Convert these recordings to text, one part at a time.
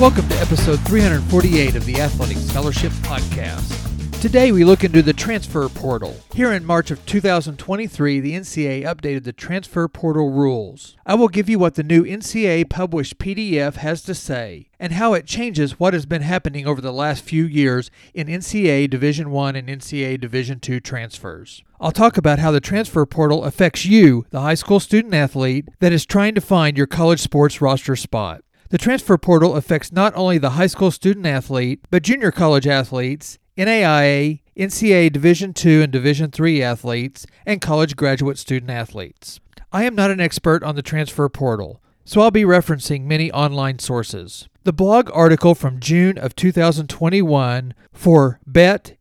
Welcome to episode 348 of the Athletic Scholarship Podcast. Today we look into the transfer portal. Here in March of 2023, the NCAA updated the transfer portal rules. I will give you what the new NCAA published PDF has to say and how it changes what has been happening over the last few years in NCAA Division 1 and NCAA Division 2 transfers. I'll talk about how the transfer portal affects you, the high school student athlete that is trying to find your college sports roster spot. The transfer portal affects not only the high school student athlete, but junior college athletes, NAIA, NCAA Division II and Division III athletes, and college graduate student athletes. I am not an expert on the transfer portal, so I'll be referencing many online sources. The blog article from June of 2021 for betmgm.com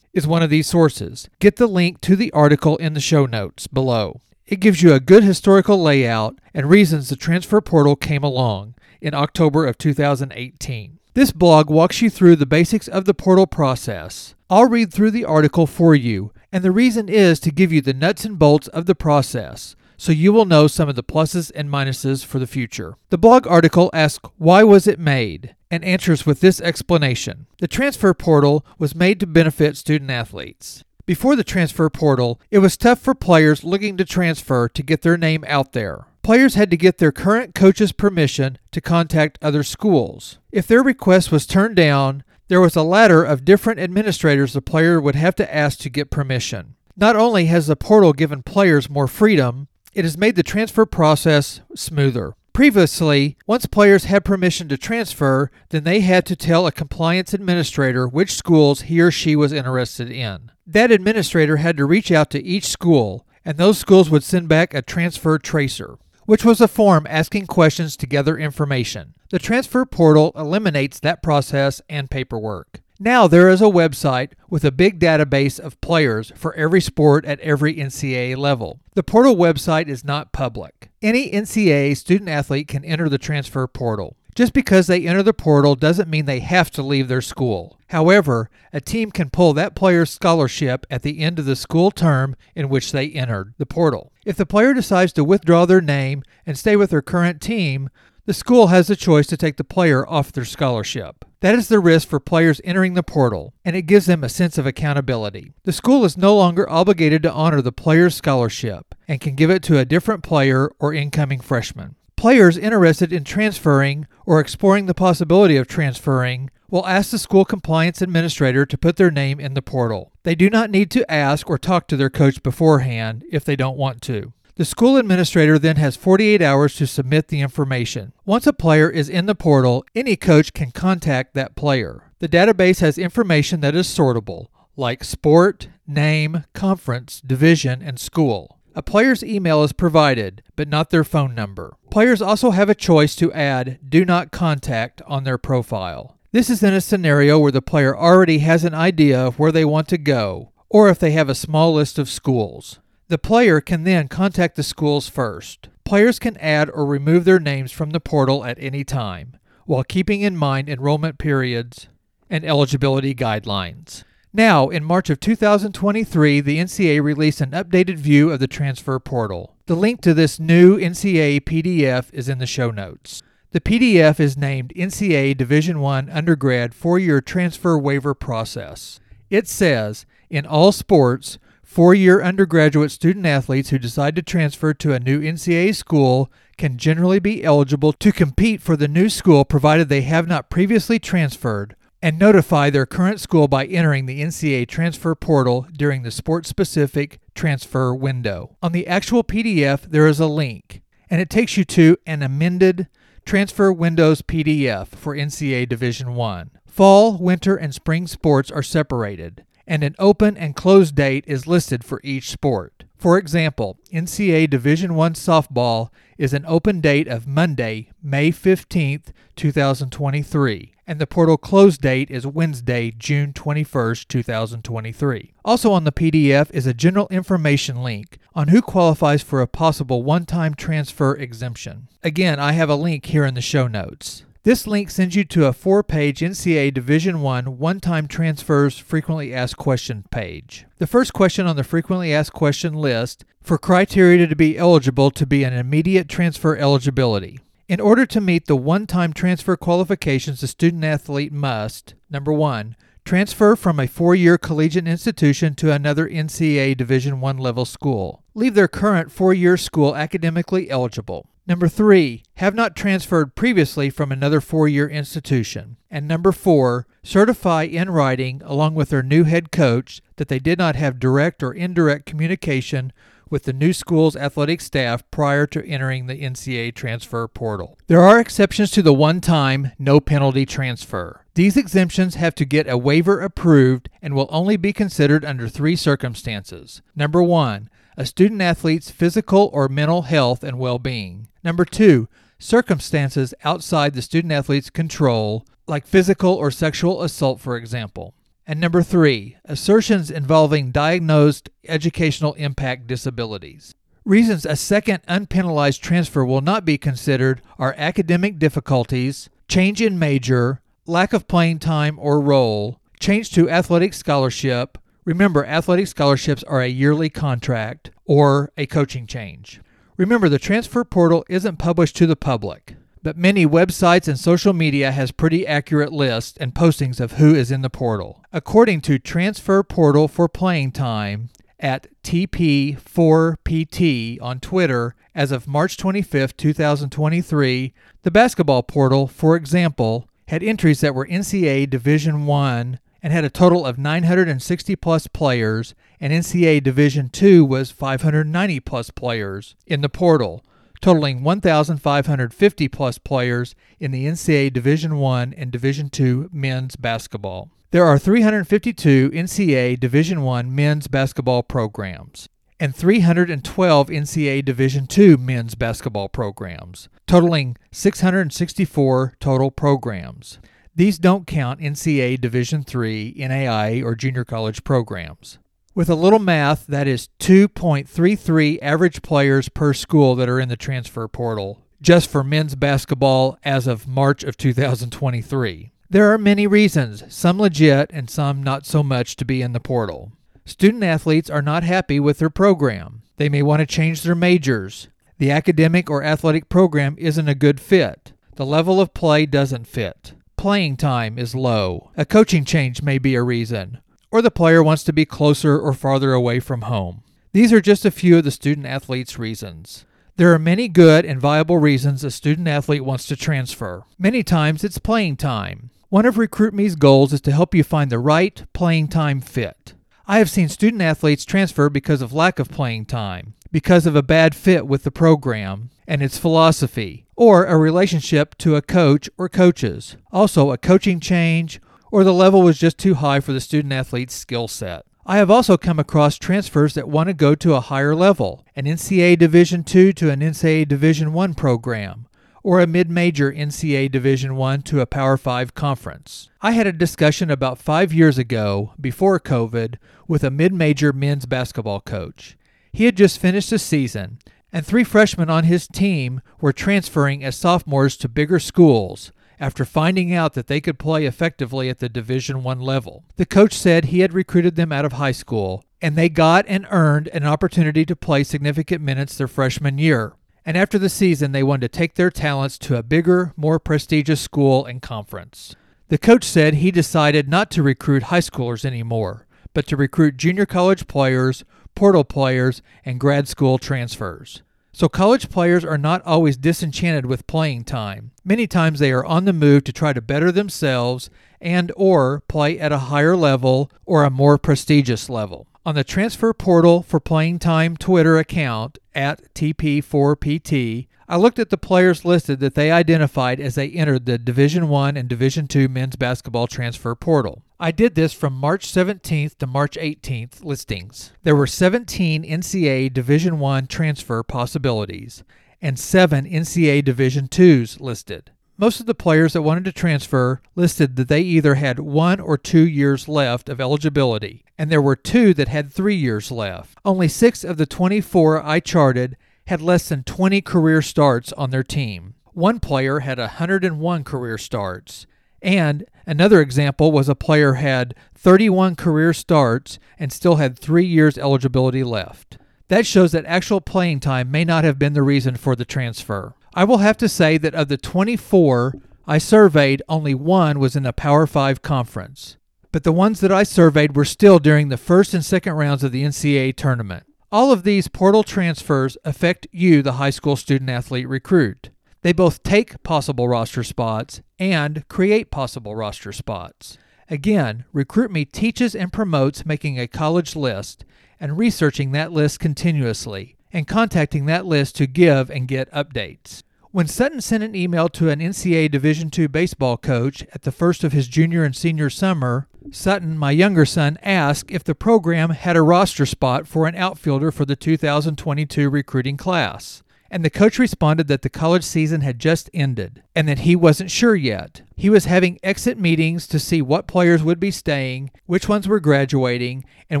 is one of these sources. Get the link to the article in the show notes below. It gives you a good historical layout and reasons the transfer portal came along in October of 2018. This blog walks you through the basics of the portal process. I'll read through the article for you, and the reason is to give you the nuts and bolts of the process so you will know some of the pluses and minuses for the future. The blog article asks why was it made and answers with this explanation. The transfer portal was made to benefit student athletes. Before the transfer portal, it was tough for players looking to transfer to get their name out there. Players had to get their current coach's permission to contact other schools. If their request was turned down, there was a ladder of different administrators the player would have to ask to get permission. Not only has the portal given players more freedom, it has made the transfer process smoother. Previously, once players had permission to transfer, then they had to tell a compliance administrator which schools he or she was interested in. That administrator had to reach out to each school, and those schools would send back a transfer tracer, which was a form asking questions to gather information. The transfer portal eliminates that process and paperwork. Now there is a website with a big database of players for every sport at every NCAA level. The portal website is not public. Any NCAA student athlete can enter the transfer portal. Just because they enter the portal doesn't mean they have to leave their school. However, a team can pull that player's scholarship at the end of the school term in which they entered the portal. If the player decides to withdraw their name and stay with their current team, the school has the choice to take the player off their scholarship. That is the risk for players entering the portal, and it gives them a sense of accountability. The school is no longer obligated to honor the player's scholarship and can give it to a different player or incoming freshman. Players interested in transferring or exploring the possibility of transferring will ask the school compliance administrator to put their name in the portal. They do not need to ask or talk to their coach beforehand if they don't want to. The school administrator then has 48 hours to submit the information. Once a player is in the portal, any coach can contact that player. The database has information that is sortable, like sport, name, conference, division, and school. A player's email is provided, but not their phone number. Players also have a choice to add Do Not Contact on their profile. This is in a scenario where the player already has an idea of where they want to go, or if they have a small list of schools. The player can then contact the schools first. Players can add or remove their names from the portal at any time, while keeping in mind enrollment periods and eligibility guidelines. Now, in March of 2023, the NCAA released an updated view of the transfer portal. The link to this new NCAA PDF is in the show notes. The PDF is named NCAA Division 1 Undergrad Four Year Transfer Waiver Process. It says, in all sports, Four year undergraduate student athletes who decide to transfer to a new NCAA school can generally be eligible to compete for the new school provided they have not previously transferred and notify their current school by entering the NCAA transfer portal during the sport specific transfer window. On the actual PDF, there is a link, and it takes you to an amended transfer windows PDF for NCAA Division 1. Fall, winter, and spring sports are separated and an open and close date is listed for each sport. For example, NCAA Division I softball is an open date of Monday, May 15th, 2023, and the portal close date is Wednesday, June 21st, 2023. Also on the PDF is a general information link on who qualifies for a possible one-time transfer exemption. Again, I have a link here in the show notes. This link sends you to a four page NCAA Division I one time transfers frequently asked question page. The first question on the frequently asked question list for criteria to be eligible to be an immediate transfer eligibility. In order to meet the one time transfer qualifications, the student athlete must number one, transfer from a four year collegiate institution to another NCAA Division I level school. Leave their current four year school academically eligible. Number three, have not transferred previously from another four year institution. And number four, certify in writing, along with their new head coach, that they did not have direct or indirect communication with the new school's athletic staff prior to entering the NCAA transfer portal. There are exceptions to the one time, no penalty transfer. These exemptions have to get a waiver approved and will only be considered under three circumstances. Number one, a student athlete's physical or mental health and well being. Number two, circumstances outside the student athlete's control, like physical or sexual assault, for example. And number three, assertions involving diagnosed educational impact disabilities. Reasons a second unpenalized transfer will not be considered are academic difficulties, change in major, lack of playing time or role, change to athletic scholarship. Remember, athletic scholarships are a yearly contract or a coaching change. Remember, the transfer portal isn't published to the public, but many websites and social media has pretty accurate lists and postings of who is in the portal. According to Transfer Portal for Playing Time at TP4PT on Twitter, as of March 25, 2023, the basketball portal, for example, had entries that were NCAA Division 1 and had a total of 960 plus players, and NCAA Division II was 590 plus players in the portal, totaling 1,550 plus players in the NCAA Division I and Division II men's basketball. There are 352 NCAA Division I men's basketball programs and 312 NCAA Division II men's basketball programs, totaling 664 total programs. These don't count NCAA Division III, NAIA, or junior college programs. With a little math, that is 2.33 average players per school that are in the transfer portal, just for men's basketball as of March of 2023. There are many reasons, some legit and some not so much, to be in the portal. Student athletes are not happy with their program. They may want to change their majors. The academic or athletic program isn't a good fit. The level of play doesn't fit. Playing time is low. A coaching change may be a reason. Or the player wants to be closer or farther away from home. These are just a few of the student athlete's reasons. There are many good and viable reasons a student athlete wants to transfer. Many times it's playing time. One of RecruitMe's goals is to help you find the right playing time fit. I have seen student athletes transfer because of lack of playing time, because of a bad fit with the program and its philosophy, or a relationship to a coach or coaches. Also, a coaching change, or the level was just too high for the student athlete's skill set. I have also come across transfers that want to go to a higher level, an NCAA Division II to an NCAA Division I program, or a mid-major NCAA Division I to a Power 5 conference. I had a discussion about 5 years ago, before COVID, with a mid-major men's basketball coach. He had just finished a season, and three freshmen on his team were transferring as sophomores to bigger schools after finding out that they could play effectively at the Division 1 level. The coach said he had recruited them out of high school, and they got and earned an opportunity to play significant minutes their freshman year and after the season, they wanted to take their talents to a bigger, more prestigious school and conference. The coach said he decided not to recruit high schoolers anymore, but to recruit junior college players, portal players, and grad school transfers. So college players are not always disenchanted with playing time. Many times they are on the move to try to better themselves and or play at a higher level or a more prestigious level. On the transfer portal for playing time Twitter account at TP4PT, I looked at the players listed that they identified as they entered the Division 1 and Division 2 men's basketball transfer portal. I did this from March 17th to March 18th listings. There were 17 NCAA Division 1 transfer possibilities and 7 NCAA Division 2s listed. Most of the players that wanted to transfer listed that they either had one or two years left of eligibility, and there were two that had three years left. Only six of the 24 I charted had less than 20 career starts on their team. One player had 101 career starts. And another example was a player had 31 career starts and still had 3 years eligibility left. That shows that actual playing time may not have been the reason for the transfer. I will have to say that of the 24 I surveyed, only one was in a Power 5 conference. But the ones that I surveyed were still during the first and second rounds of the NCAA tournament. All of these portal transfers affect you, the high school student athlete recruit. They both take possible roster spots and create possible roster spots. Again, RecruitMe teaches and promotes making a college list and researching that list continuously and contacting that list to give and get updates. When Sutton sent an email to an NCAA Division II baseball coach at the first of his junior and senior summer, Sutton, my younger son, asked if the program had a roster spot for an outfielder for the 2022 recruiting class. And the coach responded that the college season had just ended and that he wasn't sure yet. He was having exit meetings to see what players would be staying, which ones were graduating, and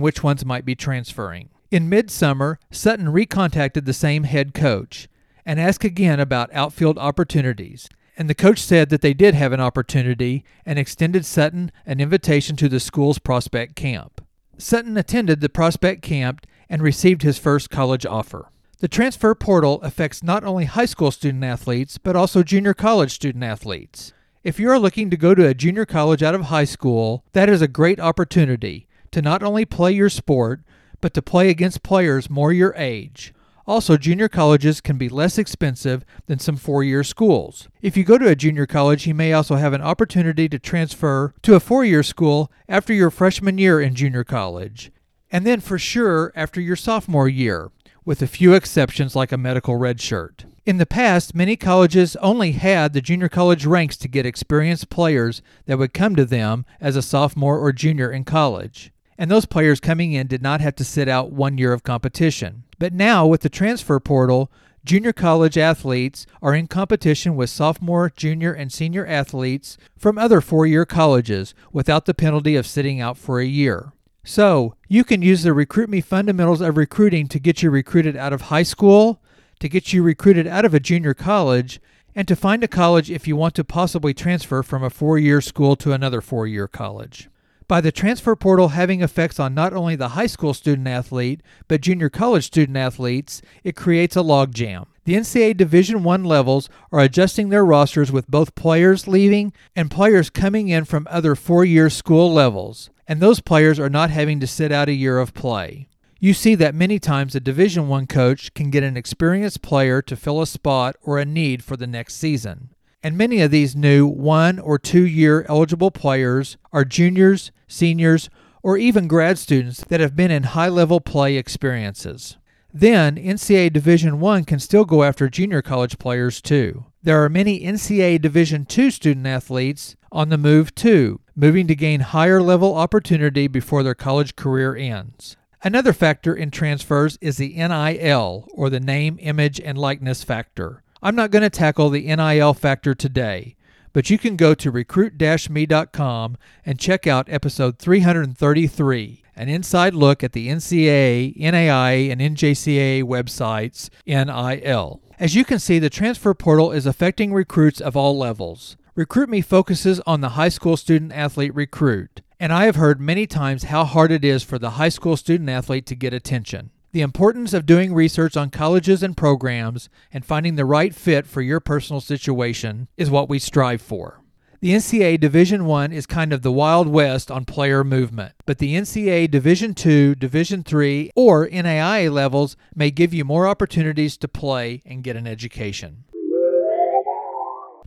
which ones might be transferring. In midsummer, Sutton recontacted the same head coach and ask again about outfield opportunities. And the coach said that they did have an opportunity and extended Sutton an invitation to the school's prospect camp. Sutton attended the prospect camp and received his first college offer. The transfer portal affects not only high school student athletes, but also junior college student athletes. If you are looking to go to a junior college out of high school, that is a great opportunity to not only play your sport, but to play against players more your age. Also, junior colleges can be less expensive than some four year schools. If you go to a junior college, you may also have an opportunity to transfer to a four year school after your freshman year in junior college, and then for sure after your sophomore year, with a few exceptions like a medical red shirt. In the past, many colleges only had the junior college ranks to get experienced players that would come to them as a sophomore or junior in college and those players coming in did not have to sit out one year of competition. But now, with the transfer portal, junior college athletes are in competition with sophomore, junior, and senior athletes from other four year colleges without the penalty of sitting out for a year. So, you can use the Recruit Me fundamentals of recruiting to get you recruited out of high school, to get you recruited out of a junior college, and to find a college if you want to possibly transfer from a four year school to another four year college by the transfer portal having effects on not only the high school student athlete, but junior college student athletes, it creates a logjam. The NCAA Division I levels are adjusting their rosters with both players leaving and players coming in from other four year school levels, and those players are not having to sit out a year of play. You see that many times a Division I coach can get an experienced player to fill a spot or a need for the next season and many of these new one or two year eligible players are juniors, seniors, or even grad students that have been in high level play experiences. Then NCAA Division 1 can still go after junior college players too. There are many NCAA Division 2 student athletes on the move too, moving to gain higher level opportunity before their college career ends. Another factor in transfers is the NIL, or the name, image, and likeness factor. I'm not going to tackle the NIL factor today, but you can go to recruit-me.com and check out episode 333, an inside look at the NCAA, NAIA, and NJCAA websites NIL. As you can see, the transfer portal is affecting recruits of all levels. RecruitMe focuses on the high school student athlete recruit, and I have heard many times how hard it is for the high school student athlete to get attention. The importance of doing research on colleges and programs and finding the right fit for your personal situation is what we strive for. The NCAA Division 1 is kind of the Wild West on player movement, but the NCAA Division 2, Division 3, or NAIA levels may give you more opportunities to play and get an education.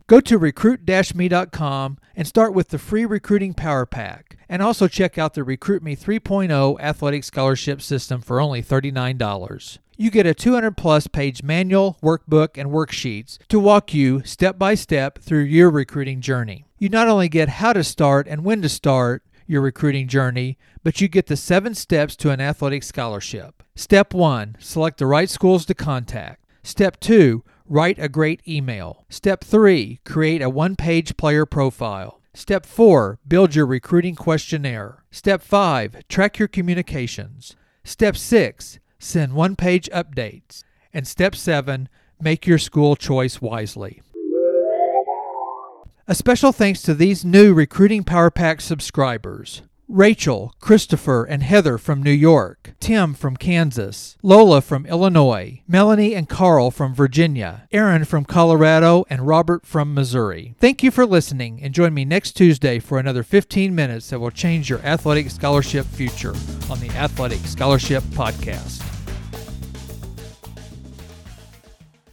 Go to recruit-me.com and start with the free recruiting power pack And also check out the Recruit Me 3.0 athletic scholarship system for only $39. You get a 200 plus page manual, workbook, and worksheets to walk you step by step through your recruiting journey. You not only get how to start and when to start your recruiting journey, but you get the seven steps to an athletic scholarship. Step 1 Select the right schools to contact. Step 2 Write a great email. Step 3 Create a one page player profile. Step 4 Build your recruiting questionnaire. Step 5 Track your communications. Step 6 Send one page updates. And step 7 Make your school choice wisely. A special thanks to these new Recruiting Power Pack subscribers. Rachel, Christopher, and Heather from New York, Tim from Kansas, Lola from Illinois, Melanie and Carl from Virginia, Aaron from Colorado, and Robert from Missouri. Thank you for listening and join me next Tuesday for another 15 minutes that will change your athletic scholarship future on the Athletic Scholarship Podcast.